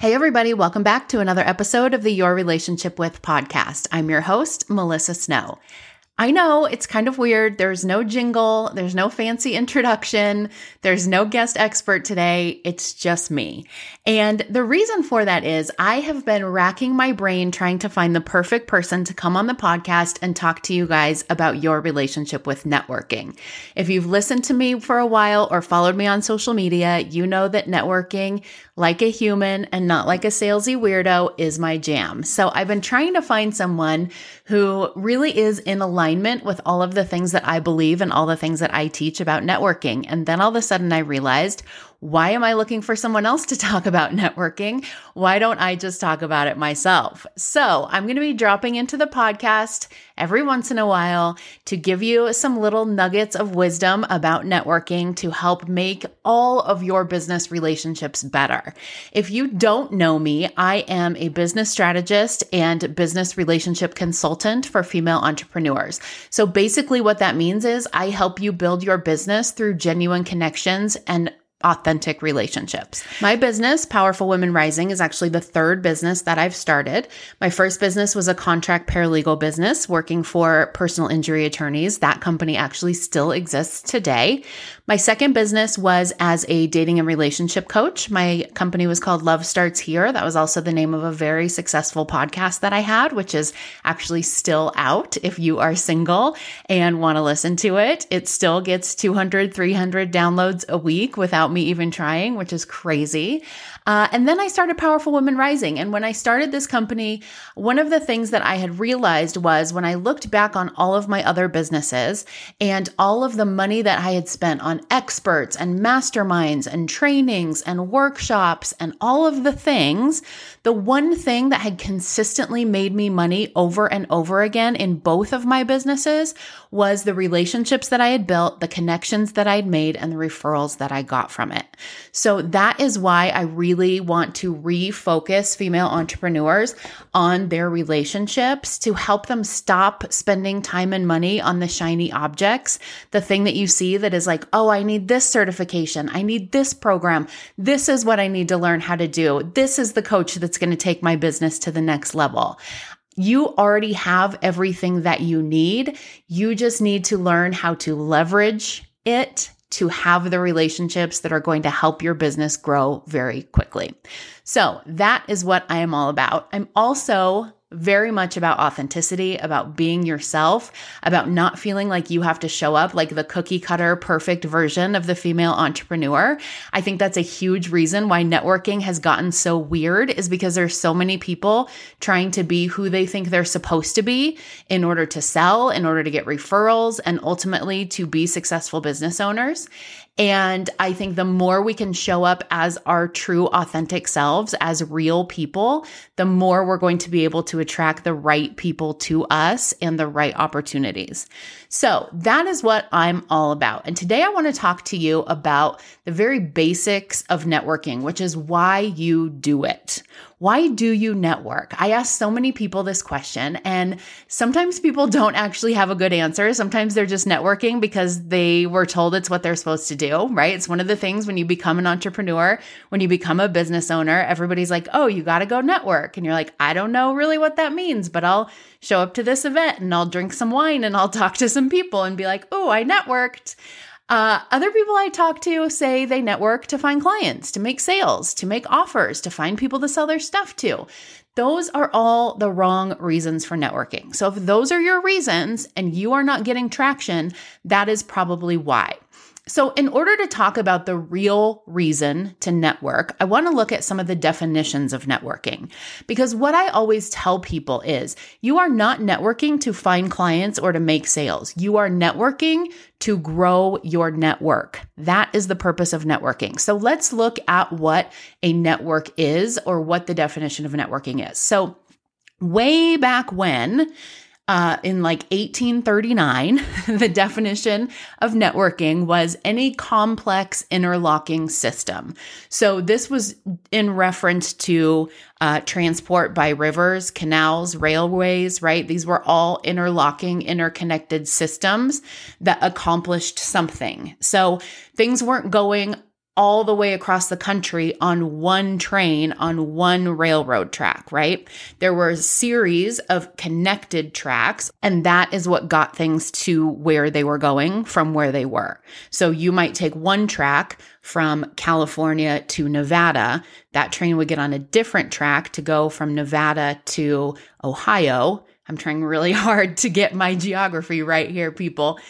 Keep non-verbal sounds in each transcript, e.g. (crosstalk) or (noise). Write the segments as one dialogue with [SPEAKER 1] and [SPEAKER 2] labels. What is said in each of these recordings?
[SPEAKER 1] Hey, everybody, welcome back to another episode of the Your Relationship with podcast. I'm your host, Melissa Snow. I know it's kind of weird. There's no jingle, there's no fancy introduction, there's no guest expert today. It's just me. And the reason for that is I have been racking my brain trying to find the perfect person to come on the podcast and talk to you guys about your relationship with networking. If you've listened to me for a while or followed me on social media, you know that networking, like a human and not like a salesy weirdo, is my jam. So I've been trying to find someone who really is in alignment with all of the things that I believe and all the things that I teach about networking. And then all of a sudden I realized, why am I looking for someone else to (laughs) talk about networking? Why don't I just talk about it myself? So I'm going to be dropping into the podcast every once in a while to give you some little nuggets of wisdom about networking to help make all of your business relationships better. If you don't know me, I am a business strategist and business relationship consultant for female entrepreneurs. So basically what that means is I help you build your business through genuine connections and authentic relationships. My business, Powerful Women Rising, is actually the third business that I've started. My first business was a contract paralegal business working for personal injury attorneys. That company actually still exists today. My second business was as a dating and relationship coach. My company was called Love Starts Here. That was also the name of a very successful podcast that I had, which is actually still out. If you are single and want to listen to it, it still gets 200, 300 downloads a week without without me even trying, which is crazy. Uh, and then I started Powerful Women Rising. And when I started this company, one of the things that I had realized was when I looked back on all of my other businesses and all of the money that I had spent on experts and masterminds and trainings and workshops and all of the things, the one thing that had consistently made me money over and over again in both of my businesses was the relationships that I had built, the connections that I'd made, and the referrals that I got from it. So that is why I really want to refocus female entrepreneurs on their relationships to help them stop spending time and money on the shiny objects, the thing that you see that is like, oh, I need this certification. I need this program. This is what I need to learn how to do. This is the coach that's going to take my business to the next level. You already have everything that you need. You just need to learn how to leverage it to have the relationships that are going to help your business grow very quickly. So that is what I am all about. I'm also very much about authenticity, about being yourself, about not feeling like you have to show up like the cookie cutter perfect version of the female entrepreneur. I think that's a huge reason why networking has gotten so weird is because there's so many people trying to be who they think they're supposed to be in order to sell, in order to get referrals, and ultimately to be successful business owners. And I think the more we can show up as our true authentic selves, as real people, the more we're going to be able to attract the right people to us and the right opportunities. So that is what I'm all about. And today I want to talk to you about the very basics of networking, which is why you do it. Why do you network? I ask so many people this question, and sometimes people don't actually have a good answer. Sometimes they're just networking because they were told it's what they're supposed to do, right? It's one of the things when you become an entrepreneur, when you become a business owner, everybody's like, oh, you got to go network. And you're like, I don't know really what that means, but I'll show up to this event and I'll drink some wine and I'll (laughs) talk to some people and be like, oh, I networked. Uh, other people I talk to say they network to find clients, to make sales, to make offers, to find people to sell their stuff to. Those are all the wrong reasons for networking. So if those are your reasons and you are not getting traction, that is probably why. So, in order to talk about the real reason to network, I want to look at some of the definitions of networking. Because what I always tell people is you are not networking to find clients or to make sales. You are networking to grow your network. That is the purpose of networking. So, let's look at what a network is or what the definition of networking is. So, way back when, uh, in like 1839, (laughs) the definition of networking was any complex interlocking system. So this was in reference to uh, transport by rivers, canals, railways, right? These were all interlocking, interconnected systems that accomplished something. So things weren't going all the way across the country on one train on one railroad track, right? There were a series of connected tracks, and that is what got things to where they were going from where they were. So you might take one track from California to Nevada. That train would get on a different track to go from Nevada to Ohio. I'm trying really (laughs) hard to get my geography right here, people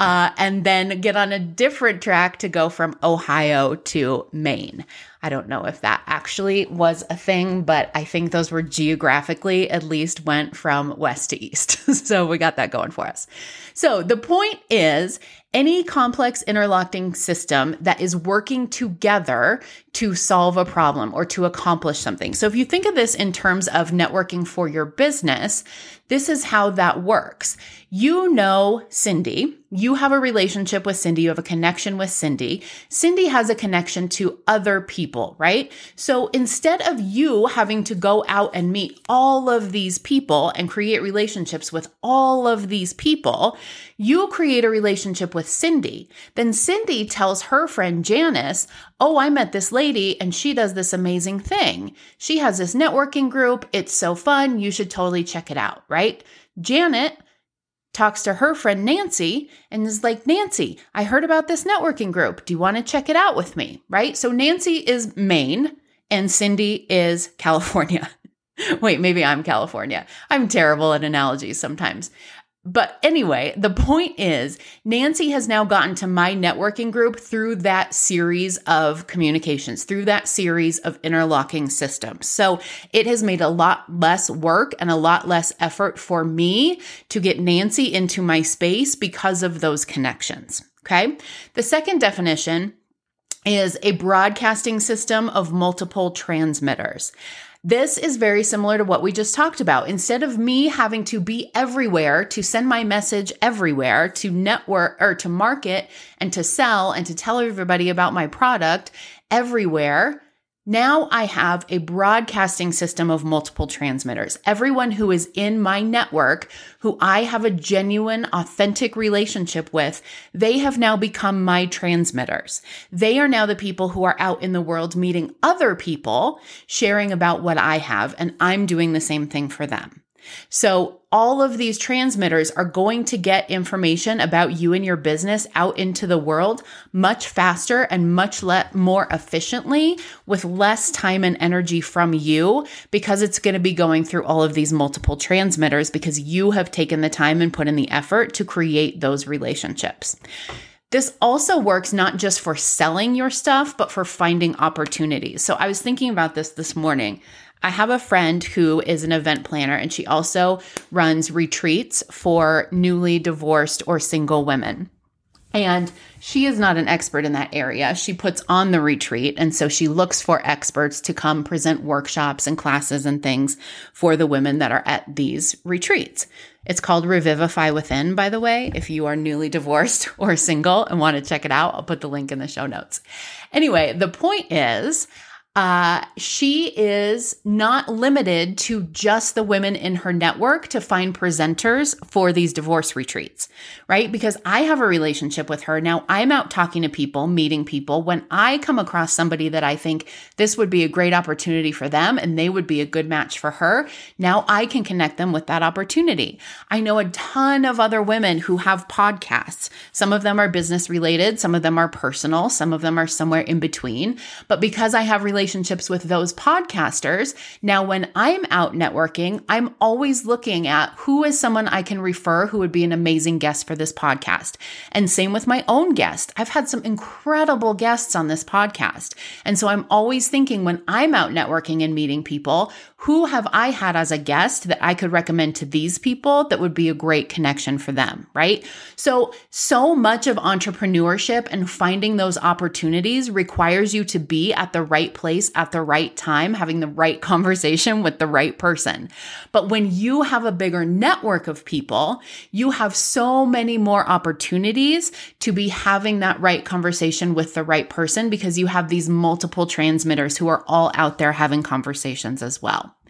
[SPEAKER 1] uh, and then get on a different track to go from Ohio to Maine. I don't know if that actually was a thing, but I think those were geographically at least went from west to east. (laughs) so we got that going for us. So the point is any complex interlocking system that is working together to solve a problem or to accomplish something. So if you think of this in terms of networking for your business, this is how that works. You know Cindy. You have a relationship with Cindy. You have a connection with Cindy. Cindy has a connection to other people, right? So instead of you having to go out and meet all of these people and create relationships with all of these people, you create a relationship with Cindy. Then Cindy tells her friend Janice, Oh, I met this lady and she does this amazing thing. She has this networking group. It's so fun. You should totally check it out, right? Janet talks to her friend Nancy and is like, Nancy, I heard about this networking group. Do you want to check it out with me? Right? So Nancy is Maine and Cindy is (laughs) California. Wait, maybe I'm California. I'm terrible at analogies sometimes. But anyway, the point is, Nancy has now gotten to my networking group through that series of communications, through that series of interlocking systems. So it has made a lot less work and a lot less effort for me to get Nancy into my space because of those connections. Okay. The second definition is a broadcasting system of multiple transmitters. This is very similar to what we just talked about. Instead of me having to be everywhere to send my message everywhere to network or to market and to sell and to tell everybody about my product everywhere, now I have a broadcasting system of multiple transmitters. Everyone who is in my network, who I have a genuine, authentic relationship with, they have now become my transmitters. They are now the people who are out in the world meeting other people, sharing about what I have, and I'm doing the same thing for them. So all of these transmitters are going to get information about you and your business out into the world much faster and much le- more efficiently with less time and energy from you because it's going to be going through all of these multiple transmitters because you have taken the time and put in the effort to create those relationships. This also works not just for selling your stuff, but for finding opportunities. So I was thinking about this this morning. I have a friend who is an event planner and she also runs retreats for newly divorced or single women. And she is not an expert in that area. She puts on the retreat. And so she looks for experts to come present workshops and classes and things for the women that are at these retreats. It's called Revivify Within, by the way. If you are newly divorced (laughs) or single and want to check it out, I'll put the link in the show notes. Anyway, the point is, uh, she is not limited to just the women in her network to find presenters for these divorce retreats, right? Because I have a relationship with her. Now I'm out talking to people, meeting people. When I come across somebody that I think this would be a great opportunity for them and they would be a good match for her, now I can connect them with that opportunity. I know a ton of other women who have podcasts. Some of them are business related, some of them are personal, some of them are somewhere in between. But because I have relationships relationships with those podcasters. Now, when I'm out networking, I'm always looking at who is someone I can refer who would be an amazing guest for this podcast. And same with my own guest. I've had some incredible guests on this podcast. And so I'm always thinking when I'm out networking and meeting people, who have I had as a guest that I could recommend to these people that would be a great connection for them, right? So, so much of entrepreneurship and finding those opportunities requires you to be at the right place at the right time, having the right (laughs) conversation with the right person. But when you have a bigger network of people, you have so many more opportunities to be having that right conversation with the right person because you have these multiple transmitters who are all out there having conversations as well.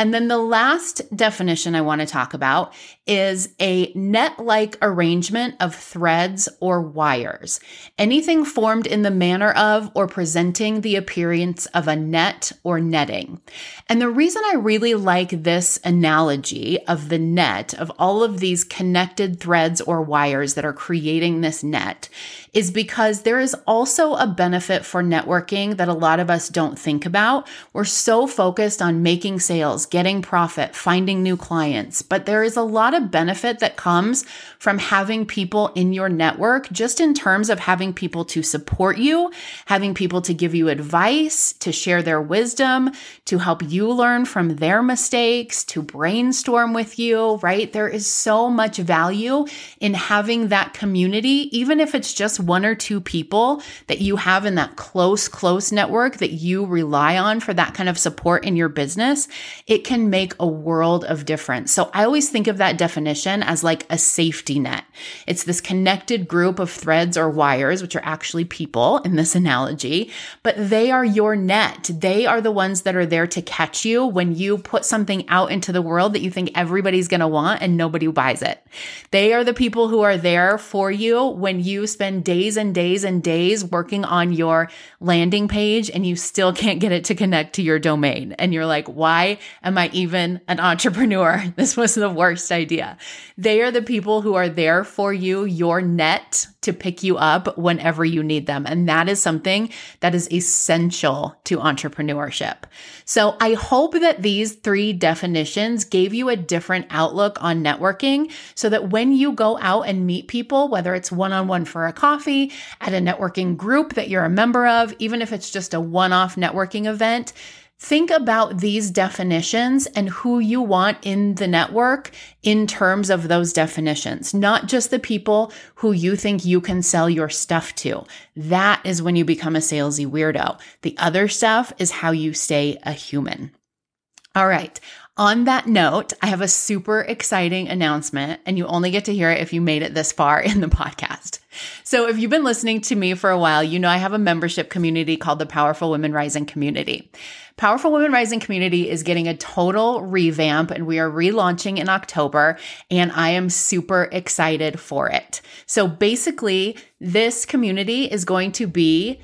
[SPEAKER 1] And then the last definition I want to talk about is a net like arrangement of threads or wires. Anything formed in the manner of or presenting the appearance of a net or netting. And the reason I really like this analogy of the net, of all of these connected threads or wires that are creating this net, is because there is also a benefit for networking that a lot of us don't think about. We're so focused on making sales, getting profit, finding new clients, but there is a lot of benefit that comes from having people in your network, just in terms of having people to support you, having people to give you advice, to share their wisdom, to help you learn from their mistakes, to brainstorm with you, right? There is so much value in having that community, even if it's just one or two people that you have in that close, close network that you rely on for that kind of support in your business. It can make a world of difference. So I always think of that definition as like a safety net. It's this connected group of threads or wires, which are actually people in this analogy, but they are your net. They are the ones that are there to catch you when you put something out into the world that you think everybody's going to want and nobody buys it. They are the people who are there for you when you spend days and days and days working on your landing page and you still can't get it to connect to your domain. And you're like, why am I even an entrepreneur? (laughs) This was the worst idea. They are the people who are there for you, your net to pick you up whenever you need them. And that is something that is essential to entrepreneurship. So I hope that these three definitions gave you a different outlook on networking so that when you go out and meet people, whether it's one on one for a coffee, at a networking group that you're a member of, even if it's just a one off networking event, Think about these definitions and who you want in the network in terms of those definitions, not just the people who you think you can sell your stuff to. That is when you become a salesy weirdo. The other stuff is how you stay a human. All right. On that note, I have a super exciting announcement, and you only get to hear it if you made it this far (laughs) in the podcast. So, if you've been listening to me for a while, you know I have a membership community called the Powerful Women Rising Community. Powerful Women Rising Community is getting a total revamp, and we are relaunching in October, and I am super excited for it. So, basically, this community is going to be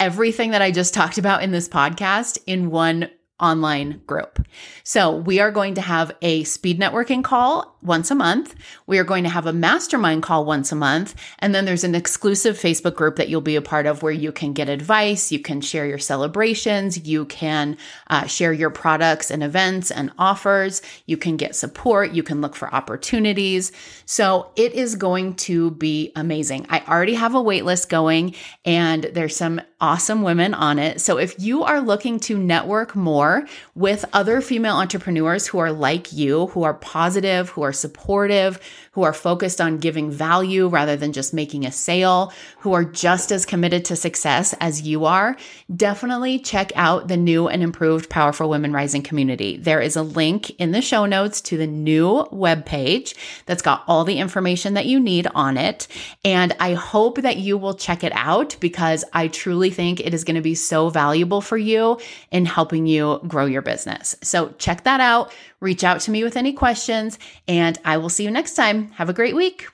[SPEAKER 1] everything that I just talked about in this podcast in one online group. So we are going to have a speed networking call once a month. We are going to have a mastermind call once a month. And then there's an exclusive Facebook group that you'll be a part of where you can get advice, you can share your celebrations, you can uh, share your products and events and offers, you can get support, you can look for opportunities. So it is going to be amazing. I already have a waitlist going and there's some awesome women on it. So if you are looking to network more with other female entrepreneurs who are like you, who are positive, who are supportive, who are focused on giving value rather than just making a sale, who are just as committed to success as you are, definitely check out the new and improved Powerful Women Rising community. There is a link in the show notes to the new webpage that's got all the information that you need on it. And I hope that you will check it out because I truly think it is going to be so valuable for you in helping you grow your business. So check that out. Reach out to me with any questions, and I will see you next time. Have a great week.